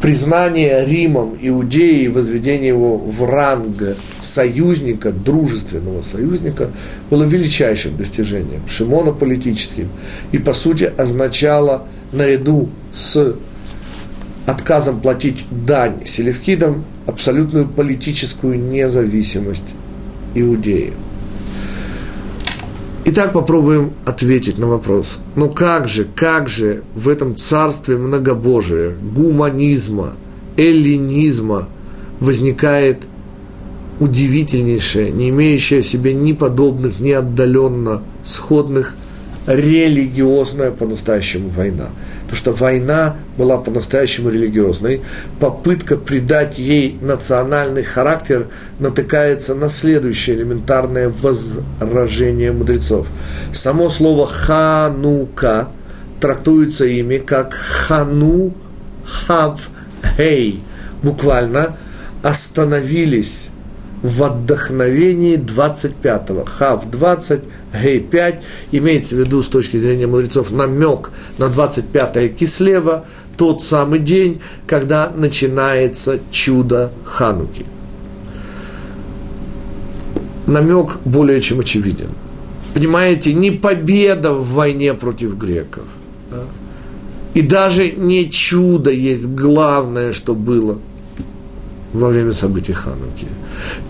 признание Римом Иудеи, возведение его в ранг союзника, дружественного союзника, было величайшим достижением, Шимона политическим, и по сути означало наряду с отказом платить дань селевкидам абсолютную политическую независимость Иудеи. Итак, попробуем ответить на вопрос. Но как же, как же в этом царстве многобожия, гуманизма, эллинизма возникает удивительнейшая, не имеющая себе ни подобных, ни отдаленно сходных религиозная по-настоящему война. Потому что война была по-настоящему религиозной. Попытка придать ей национальный характер натыкается на следующее элементарное возражение мудрецов. Само слово «ханука» трактуется ими как «хану хав хей». Буквально остановились в отдохновении 25-го. Хав 20, Гей 5. Имеется в виду с точки зрения мудрецов намек на 25-е Кислева, тот самый день, когда начинается чудо Хануки. Намек более чем очевиден. Понимаете, не победа в войне против греков. Да? И даже не чудо есть главное, что было – во время событий Хануки.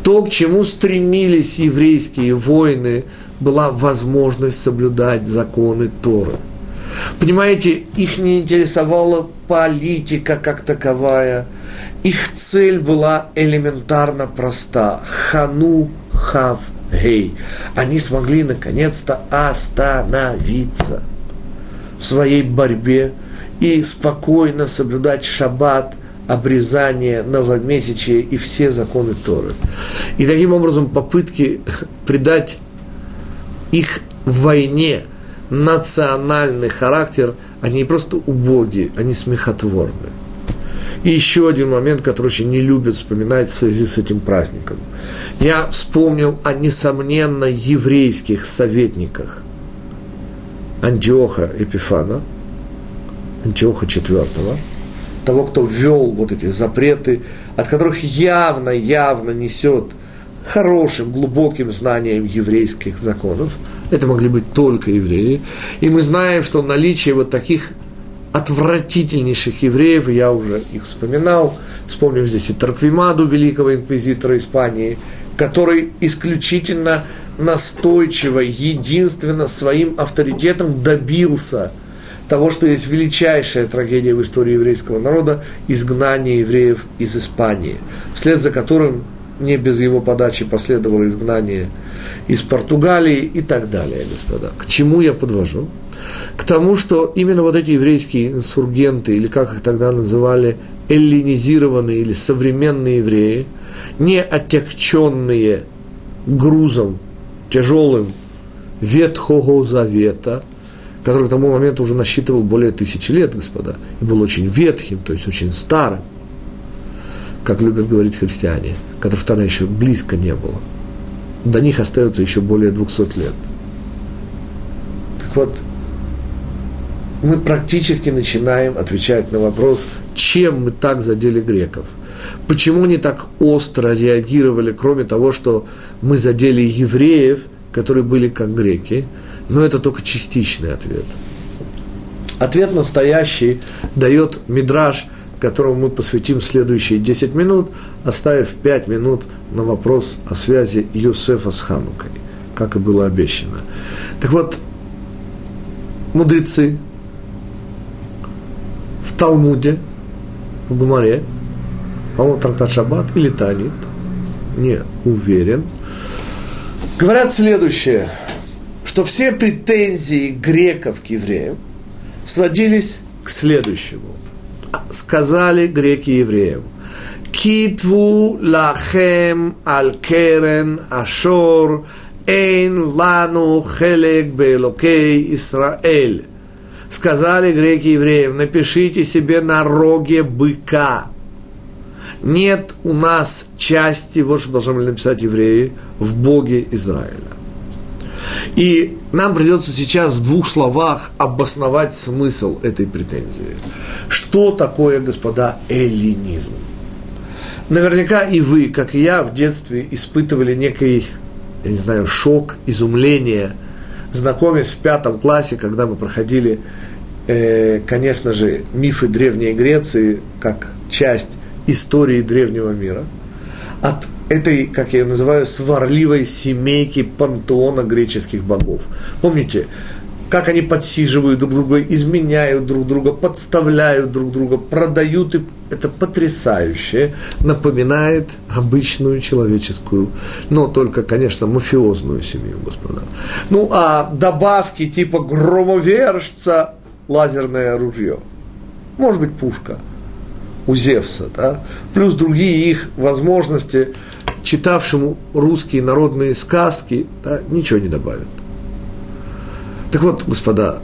То, к чему стремились еврейские воины, была возможность соблюдать законы Торы. Понимаете, их не интересовала политика как таковая. Их цель была элементарно проста. Хану хав гей. Они смогли наконец-то остановиться в своей борьбе и спокойно соблюдать шаббат обрезание, новомесячие и все законы Торы. И таким образом попытки *laughs* придать их войне национальный характер, они просто убогие, они смехотворны. И еще один момент, который очень не любят вспоминать в связи с этим праздником. Я вспомнил о несомненно еврейских советниках Антиоха Эпифана, Антиоха IV, того, кто ввел вот эти запреты, от которых явно, явно несет хорошим, глубоким знанием еврейских законов. Это могли быть только евреи. И мы знаем, что наличие вот таких отвратительнейших евреев, я уже их вспоминал, вспомним здесь и Тарквимаду, великого инквизитора Испании, который исключительно настойчиво, единственно своим авторитетом добился – того, что есть величайшая трагедия в истории еврейского народа – изгнание евреев из Испании, вслед за которым не без его подачи последовало изгнание из Португалии и так далее, господа. К чему я подвожу? К тому, что именно вот эти еврейские инсургенты, или как их тогда называли, эллинизированные или современные евреи, не отягченные грузом тяжелым Ветхого Завета – который к тому моменту уже насчитывал более тысячи лет, господа, и был очень ветхим, то есть очень старым, как любят говорить христиане, которых тогда еще близко не было. До них остается еще более 200 лет. Так вот, мы практически начинаем отвечать на вопрос, чем мы так задели греков. Почему они так остро реагировали, кроме того, что мы задели евреев, которые были как греки, но это только частичный ответ. Ответ настоящий дает Мидраж, которому мы посвятим следующие 10 минут, оставив 5 минут на вопрос о связи Юсефа с Ханукой, как и было обещано. Так вот, мудрецы в Талмуде, в Гумаре, по-моему, трактат Шаббат или Танит, не уверен, говорят следующее – что все претензии греков к евреям сводились к следующему. Сказали греки евреям, китву лахем аль керен ашор эйн лану хелек бейлокей Исраэль. Сказали греки евреям, напишите себе на роге быка. Нет у нас части, вот что должны были написать евреи, в Боге Израиля. И нам придется сейчас в двух словах обосновать смысл этой претензии. Что такое, господа, эллинизм? Наверняка и вы, как и я, в детстве испытывали некий, я не знаю, шок, изумление, знакомясь в пятом классе, когда мы проходили, э, конечно же, мифы Древней Греции как часть истории древнего мира. От этой, как я ее называю, сварливой семейки пантеона греческих богов. Помните, как они подсиживают друг друга, изменяют друг друга, подставляют друг друга, продают. И это потрясающе. Напоминает обычную человеческую, но только, конечно, мафиозную семью, господа. Ну, а добавки типа громовержца, лазерное ружье. Может быть, пушка у Зевса, да? плюс другие их возможности – читавшему русские народные сказки, да, ничего не добавят. Так вот, господа,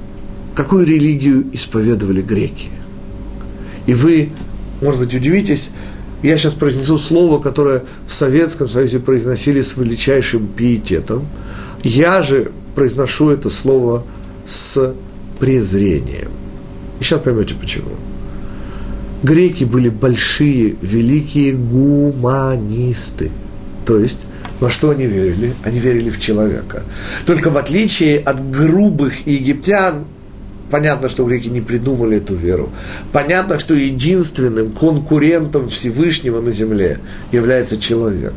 какую религию исповедовали греки? И вы, может быть, удивитесь, я сейчас произнесу слово, которое в Советском Союзе произносили с величайшим пиететом. Я же произношу это слово с презрением. И сейчас поймете почему. Греки были большие, великие гуманисты – то есть, во что они верили? Они верили в человека. Только в отличие от грубых египтян, понятно, что греки не придумали эту веру. Понятно, что единственным конкурентом Всевышнего на земле является человек.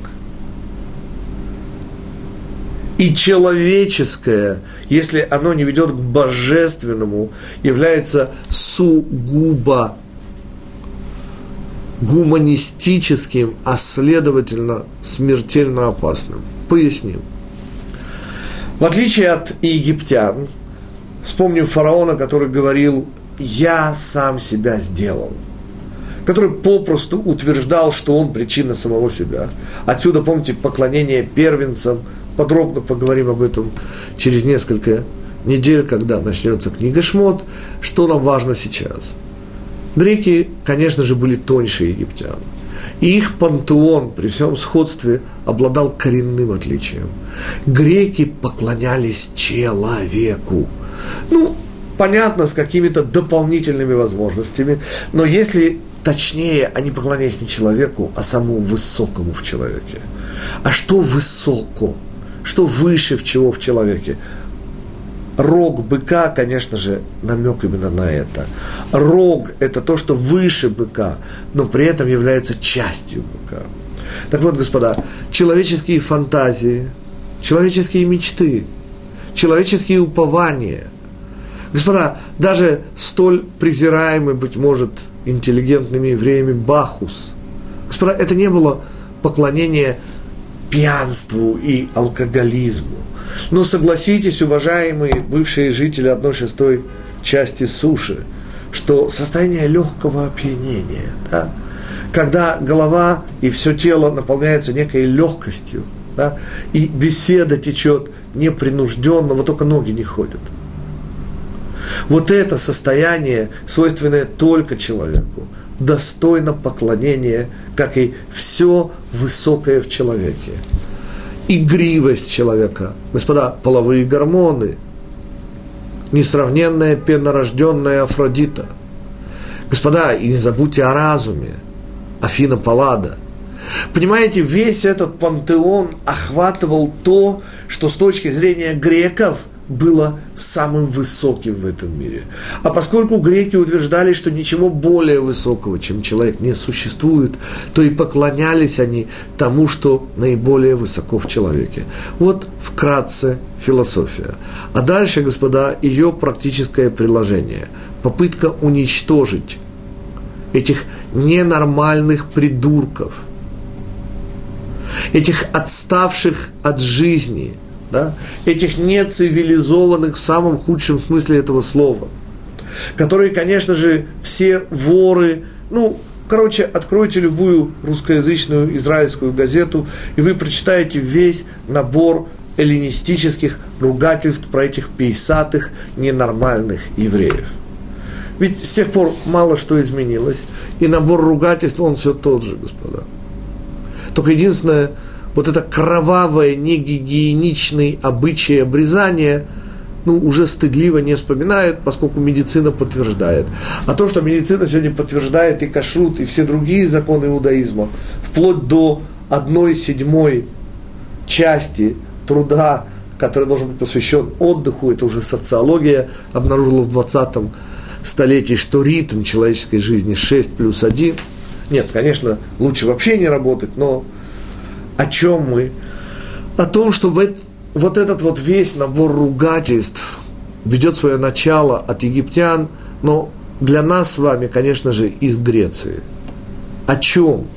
И человеческое, если оно не ведет к божественному, является сугубо гуманистическим, а следовательно смертельно опасным. Поясним. В отличие от египтян, вспомним фараона, который говорил «я сам себя сделал», который попросту утверждал, что он причина самого себя. Отсюда, помните, поклонение первенцам, подробно поговорим об этом через несколько недель, когда начнется книга Шмот, что нам важно сейчас – Греки, конечно же, были тоньше египтян. И их пантеон при всем сходстве обладал коренным отличием. Греки поклонялись человеку. Ну, понятно, с какими-то дополнительными возможностями, но если точнее, они поклонялись не человеку, а самому высокому в человеке. А что высоко? Что выше в чего в человеке? Рог быка, конечно же, намек именно на это. Рог – это то, что выше быка, но при этом является частью быка. Так вот, господа, человеческие фантазии, человеческие мечты, человеческие упования. Господа, даже столь презираемый, быть может, интеллигентными евреями Бахус. Господа, это не было поклонение пьянству и алкоголизму. Но согласитесь, уважаемые бывшие жители одной шестой части суши, что состояние легкого опьянения, да, когда голова и все тело наполняются некой легкостью, да, и беседа течет непринужденно, вот только ноги не ходят. Вот это состояние, свойственное только человеку, достойно поклонения, как и все высокое в человеке игривость человека. Господа, половые гормоны, несравненная пенорожденная Афродита. Господа, и не забудьте о разуме, Афина Паллада. Понимаете, весь этот пантеон охватывал то, что с точки зрения греков – было самым высоким в этом мире. А поскольку греки утверждали, что ничего более высокого, чем человек, не существует, то и поклонялись они тому, что наиболее высоко в человеке. Вот вкратце философия. А дальше, господа, ее практическое приложение. Попытка уничтожить этих ненормальных придурков, этих отставших от жизни – да, этих нецивилизованных в самом худшем смысле этого слова, которые, конечно же, все воры, ну, короче, откройте любую русскоязычную израильскую газету, и вы прочитаете весь набор эллинистических ругательств про этих пейсатых, ненормальных евреев. Ведь с тех пор мало что изменилось, и набор ругательств, он все тот же, господа. Только единственное, вот это кровавое, негигиеничное обычай обрезания, ну, уже стыдливо не вспоминает, поскольку медицина подтверждает. А то, что медицина сегодня подтверждает и кашрут, и все другие законы иудаизма, вплоть до одной седьмой части труда, который должен быть посвящен отдыху, это уже социология обнаружила в 20 столетии, что ритм человеческой жизни 6 плюс 1. Нет, конечно, лучше вообще не работать, но о чем мы? О том, что вот этот вот весь набор ругательств ведет свое начало от египтян, но для нас с вами, конечно же, из Греции. О чем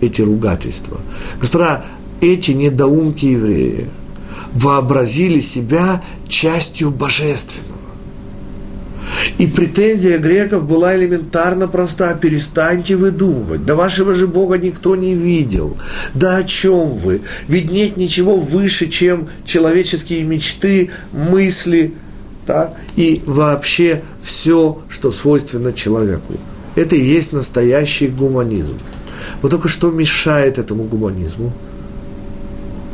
эти ругательства? Господа, эти недоумки евреи вообразили себя частью божественного. И претензия греков была элементарно проста. Перестаньте выдумывать. Да вашего же Бога никто не видел. Да о чем вы? Ведь нет ничего выше, чем человеческие мечты, мысли да? и вообще все, что свойственно человеку. Это и есть настоящий гуманизм. Вот только что мешает этому гуманизму –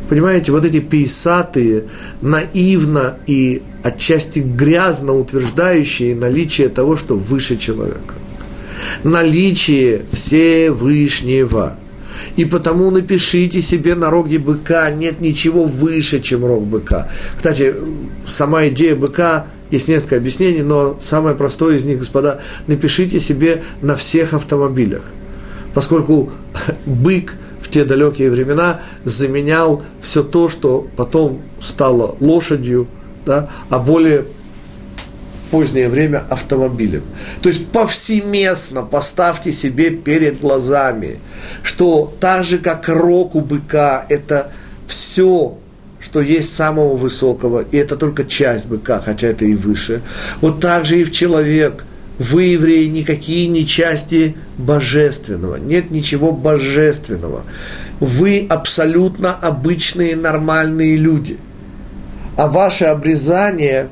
Понимаете, вот эти пейсатые, наивно и отчасти грязно утверждающие наличие того, что выше человека. Наличие Всевышнего. И потому напишите себе на роге быка, нет ничего выше, чем рог быка. Кстати, сама идея быка, есть несколько объяснений, но самое простое из них, господа, напишите себе на всех автомобилях. Поскольку *laughs* бык – те далекие времена заменял все то, что потом стало лошадью, да, а более позднее время автомобилем. То есть повсеместно поставьте себе перед глазами, что так же, как рог у быка, это все, что есть самого высокого, и это только часть быка, хотя это и выше. Вот так же и в человек – вы, евреи, никакие не части божественного. Нет ничего божественного. Вы абсолютно обычные, нормальные люди. А ваше обрезание,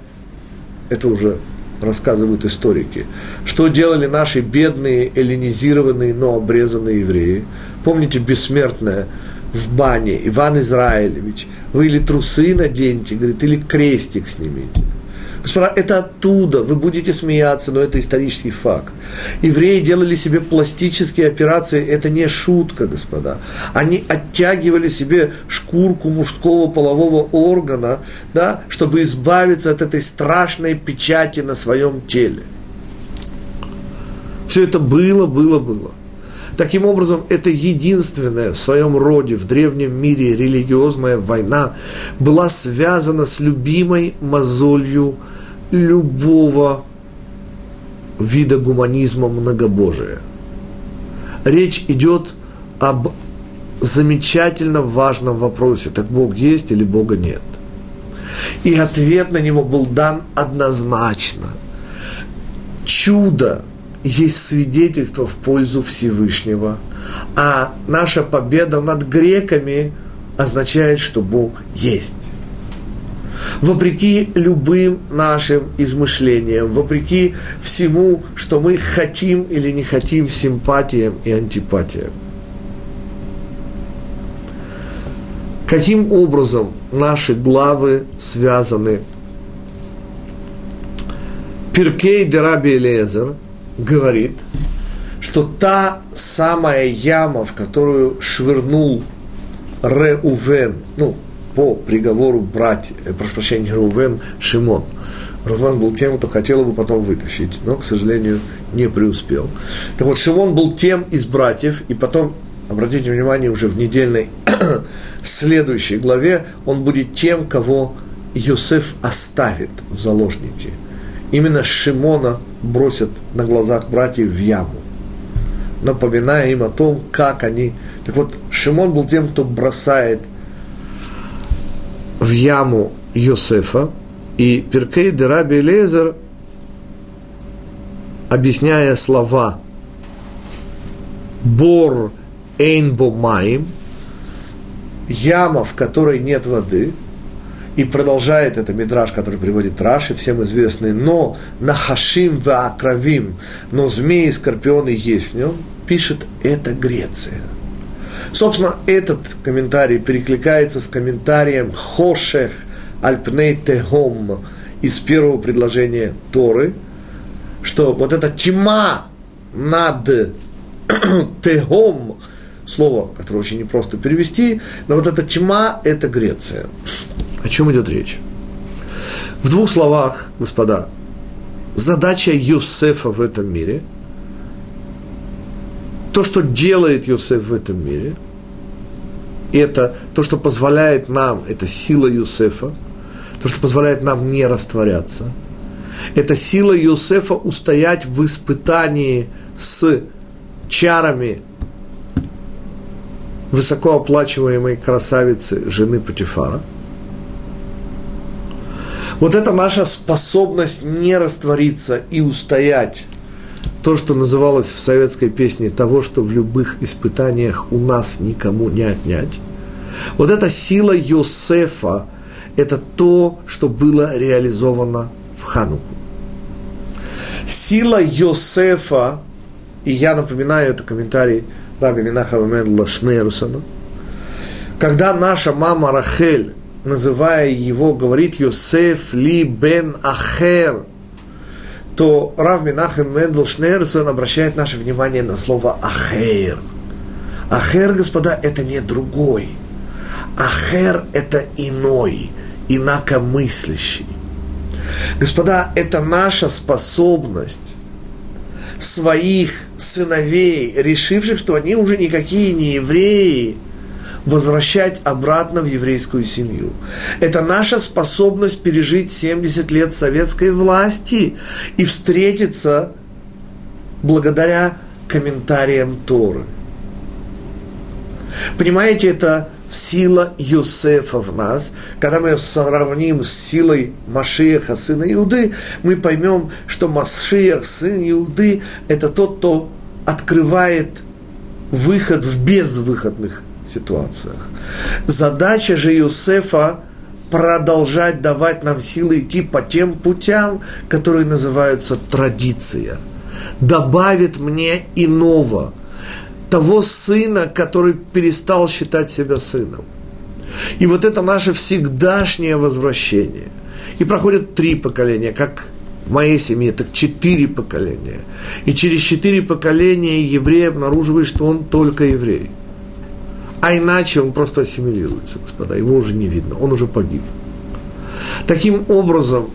это уже рассказывают историки, что делали наши бедные, эллинизированные, но обрезанные евреи. Помните бессмертное в бане Иван Израилевич, вы или трусы наденьте, говорит, или крестик снимите. Господа, это оттуда, вы будете смеяться, но это исторический факт. Евреи делали себе пластические операции, это не шутка, господа. Они оттягивали себе шкурку мужского полового органа, да, чтобы избавиться от этой страшной печати на своем теле. Все это было, было, было. Таким образом, это единственная в своем роде в древнем мире религиозная война была связана с любимой мозолью любого вида гуманизма многобожия. Речь идет об замечательно важном вопросе, так Бог есть или Бога нет. И ответ на него был дан однозначно. Чудо есть свидетельство в пользу Всевышнего, а наша победа над греками означает, что Бог есть вопреки любым нашим измышлениям, вопреки всему, что мы хотим или не хотим, симпатиям и антипатиям. Каким образом наши главы связаны? Пиркей Дераби Элезер говорит, что та самая яма, в которую швырнул Реувен, ну, по приговору брать, э, прошу прощения, Рувен Шимон. Рувен был тем, кто хотел его потом вытащить, но, к сожалению, не преуспел. Так вот, Шимон был тем из братьев, и потом, обратите внимание, уже в недельной *clears throat* следующей главе, он будет тем, кого Йосеф оставит в заложники. Именно Шимона бросят на глазах братьев в яму, напоминая им о том, как они... Так вот, Шимон был тем, кто бросает в яму Йосефа, и Перкей де Раби Лезер, объясняя слова «бор эйнбо маим», яма, в которой нет воды, и продолжает это мидраж, который приводит Раши, всем известный, но нахашим акравим, но змеи и скорпионы есть в нем, пишет это Греция. Собственно, этот комментарий перекликается с комментарием Хошех Альпней Техом из первого предложения Торы, что вот эта тьма над *clears throat* Техом, слово, которое очень непросто перевести, но вот эта тьма – это Греция. О чем идет речь? В двух словах, господа, задача Юсефа в этом мире, то, что делает Юсеф в этом мире, это то, что позволяет нам, это сила Юсефа, то, что позволяет нам не растворяться, это сила Юсефа устоять в испытании с чарами высокооплачиваемой красавицы жены Патифара – вот это наша способность не раствориться и устоять. То, что называлось в советской песне того, что в любых испытаниях у нас никому не отнять. Вот эта сила Йосефа – это то, что было реализовано в Хануку. Сила Йосефа, и я напоминаю, это комментарий Раби Минахава Мендла Шнерусона, когда наша мама Рахель называя его, говорит Йосеф ли бен Ахер, то Рав Минахем Мендел Шнерсон обращает наше внимание на слово Ахер. Ахер, господа, это не другой. Ахер – это иной, инакомыслящий. Господа, это наша способность своих сыновей, решивших, что они уже никакие не евреи – возвращать обратно в еврейскую семью. Это наша способность пережить 70 лет советской власти и встретиться благодаря комментариям Торы. Понимаете, это сила Юсефа в нас. Когда мы ее сравним с силой Машиеха, сына Иуды, мы поймем, что Машиях, сын Иуды, это тот, кто открывает выход в безвыходных ситуациях. Задача же Юсефа продолжать давать нам силы идти по тем путям, которые называются традиция. Добавит мне иного, того сына, который перестал считать себя сыном. И вот это наше всегдашнее возвращение. И проходят три поколения, как в моей семье, так четыре поколения. И через четыре поколения еврей обнаруживает, что он только еврей – а иначе он просто ассимилируется, господа, его уже не видно, он уже погиб. Таким образом,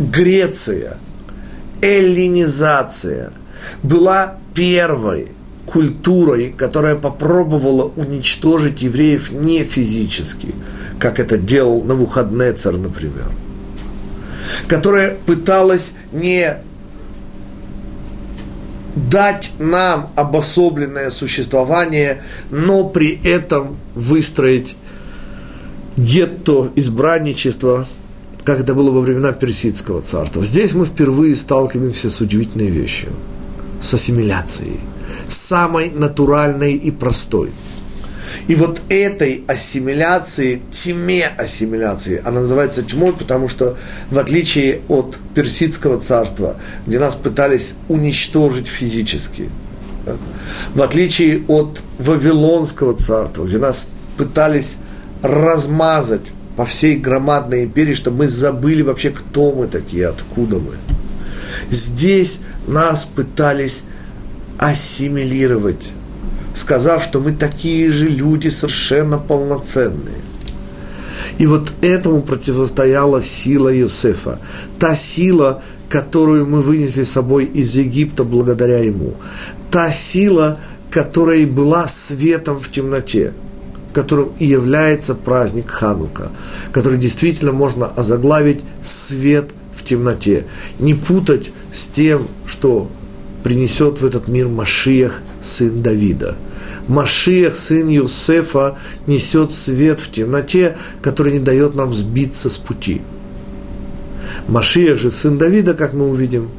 Греция, эллинизация была первой культурой, которая попробовала уничтожить евреев не физически, как это делал Навуходнецер, например, которая пыталась не дать нам обособленное существование, но при этом выстроить гетто избранничество, как это было во времена Персидского царства. Здесь мы впервые сталкиваемся с удивительной вещью, с ассимиляцией, самой натуральной и простой – и вот этой ассимиляции, тьме ассимиляции, она называется тьмой, потому что в отличие от персидского царства, где нас пытались уничтожить физически, в отличие от Вавилонского царства, где нас пытались размазать по всей громадной империи, что мы забыли вообще, кто мы такие, откуда мы. Здесь нас пытались ассимилировать сказав, что мы такие же люди, совершенно полноценные. И вот этому противостояла сила Иосифа. Та сила, которую мы вынесли с собой из Египта благодаря ему. Та сила, которая была светом в темноте, которым и является праздник Ханука, который действительно можно озаглавить «свет в темноте». Не путать с тем, что принесет в этот мир Машиях, сын Давида – Машиях, сын Юсефа, несет свет в темноте, который не дает нам сбиться с пути. Машиях же, сын Давида, как мы увидим,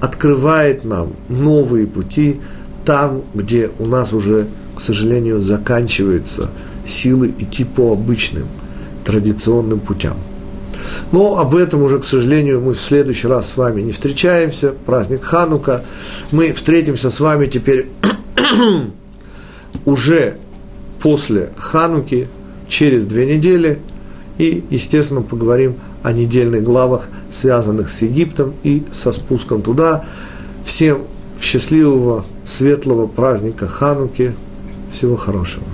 открывает нам новые пути там, где у нас уже, к сожалению, заканчиваются силы идти по обычным, традиционным путям. Но об этом уже, к сожалению, мы в следующий раз с вами не встречаемся. Праздник Ханука. Мы встретимся с вами теперь уже после Хануки, через две недели. И, естественно, поговорим о недельных главах, связанных с Египтом и со спуском туда. Всем счастливого, светлого праздника Хануки. Всего хорошего.